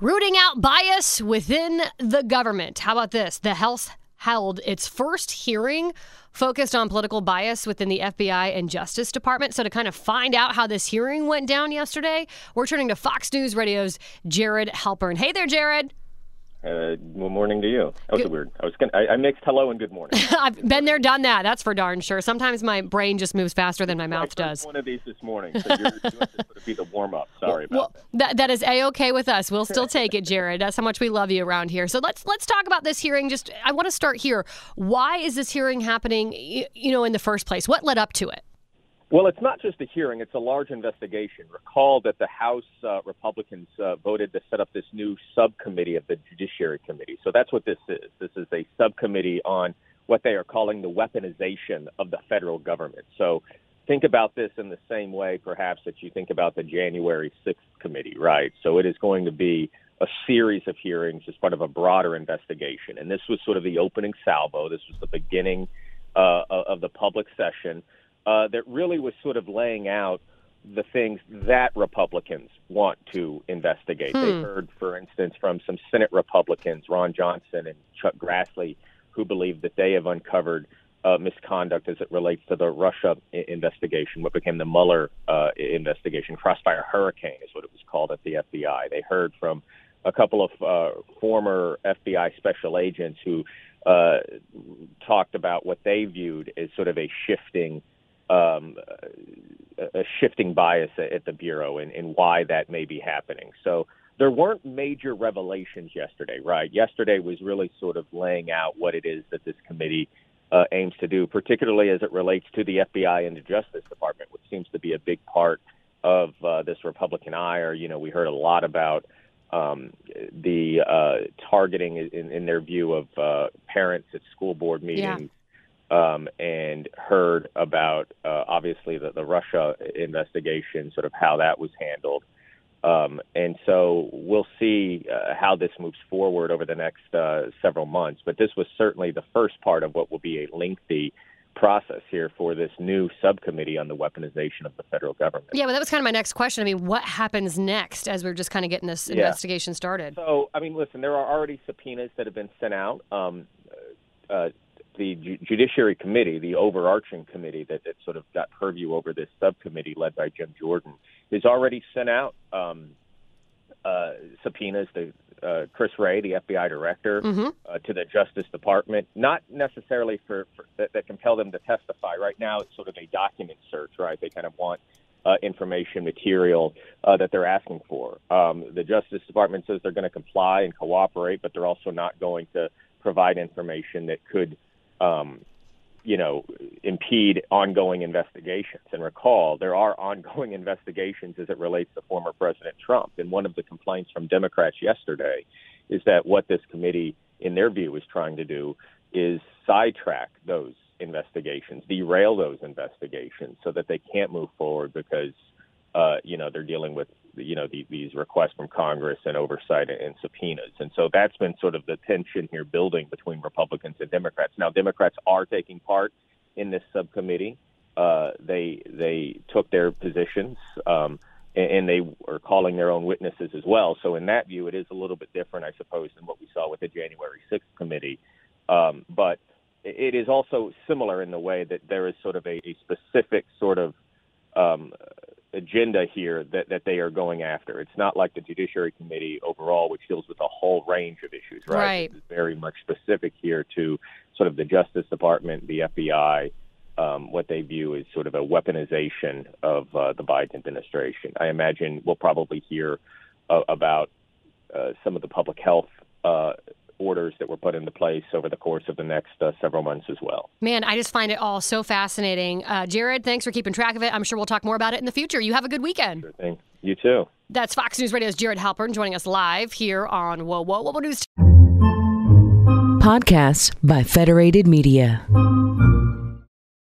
Rooting out bias within the government. How about this? The House held its first hearing focused on political bias within the FBI and Justice Department. So, to kind of find out how this hearing went down yesterday, we're turning to Fox News Radio's Jared Halpern. Hey there, Jared. Uh, good morning to you. That was good. weird. I was gonna, I, I, mixed hello and good morning. I've been there, done that. That's for darn sure. Sometimes my brain just moves faster than my mouth does. One of these this morning. So you're doing this to be the warm up. Sorry well, about that. that. That is a okay with us. We'll still take it, Jared. That's how much we love you around here. So let's let's talk about this hearing. Just I want to start here. Why is this hearing happening? You know, in the first place, what led up to it? Well, it's not just a hearing, it's a large investigation. Recall that the House uh, Republicans uh, voted to set up this new subcommittee of the Judiciary Committee. So that's what this is. This is a subcommittee on what they are calling the weaponization of the federal government. So think about this in the same way, perhaps, that you think about the January 6th committee, right? So it is going to be a series of hearings as part of a broader investigation. And this was sort of the opening salvo. This was the beginning uh, of the public session uh, that really was sort of laying out the things that Republicans want to investigate. Hmm. They heard, for instance, from some Senate Republicans, Ron Johnson and Chuck Grassley, who believe that they have uncovered uh, misconduct as it relates to the Russia investigation, what became the Mueller uh, investigation. Crossfire Hurricane is what it was called at the FBI. They heard from a couple of uh, former FBI special agents who uh, talked about what they viewed as sort of a shifting um, a shifting bias at the bureau and, and why that may be happening. So there weren't major revelations yesterday, right? Yesterday was really sort of laying out what it is that this committee uh, aims to do, particularly as it relates to the FBI and the Justice Department, which seems to be a big part of uh, this Republican ire. You know, we heard a lot about um, the uh, targeting, in, in their view, of uh, parents at school board meetings. Yeah um, and heard about uh, obviously the, the Russia investigation, sort of how that was handled. Um, and so we'll see uh, how this moves forward over the next uh, several months. But this was certainly the first part of what will be a lengthy process here for this new subcommittee on the weaponization of the federal government. Yeah, but that was kind of my next question. I mean, what happens next as we're just kind of getting this yeah. investigation started? So, I mean, listen, there are already subpoenas that have been sent out. Um, uh, the Judiciary Committee, the overarching committee that, that sort of got purview over this subcommittee led by Jim Jordan, has already sent out um, uh, subpoenas to uh, Chris Wray, the FBI director, mm-hmm. uh, to the Justice Department, not necessarily for, for that, that, compel them to testify. Right now, it's sort of a document search, right? They kind of want uh, information, material uh, that they're asking for. Um, the Justice Department says they're going to comply and cooperate, but they're also not going to provide information that could um, you know, impede ongoing investigations. And recall, there are ongoing investigations as it relates to former President Trump. And one of the complaints from Democrats yesterday is that what this committee, in their view, is trying to do is sidetrack those investigations, derail those investigations so that they can't move forward because, uh, you know, they're dealing with you know the, these requests from Congress and oversight and subpoenas, and so that's been sort of the tension here building between Republicans and Democrats. Now, Democrats are taking part in this subcommittee. Uh, they they took their positions. Um, and they are calling their own witnesses as well. So in that view, it is a little bit different, I suppose, than what we saw with the January 6th committee. Um, but it is also similar in the way that there is sort of a, a specific sort of um, agenda here that, that they are going after. It's not like the Judiciary Committee overall, which deals with a whole range of issues, right? right. Is very much specific here to sort of the Justice Department, the FBI, um, what they view as sort of a weaponization of uh, the Biden administration. I imagine we'll probably hear uh, about uh, some of the public health uh, orders that were put into place over the course of the next uh, several months as well. Man, I just find it all so fascinating. Uh, Jared, thanks for keeping track of it. I'm sure we'll talk more about it in the future. You have a good weekend. Sure thing. You too. That's Fox News Radio's Jared Halpern joining us live here on Whoa Whoa Whoa News. Podcasts by Federated Media.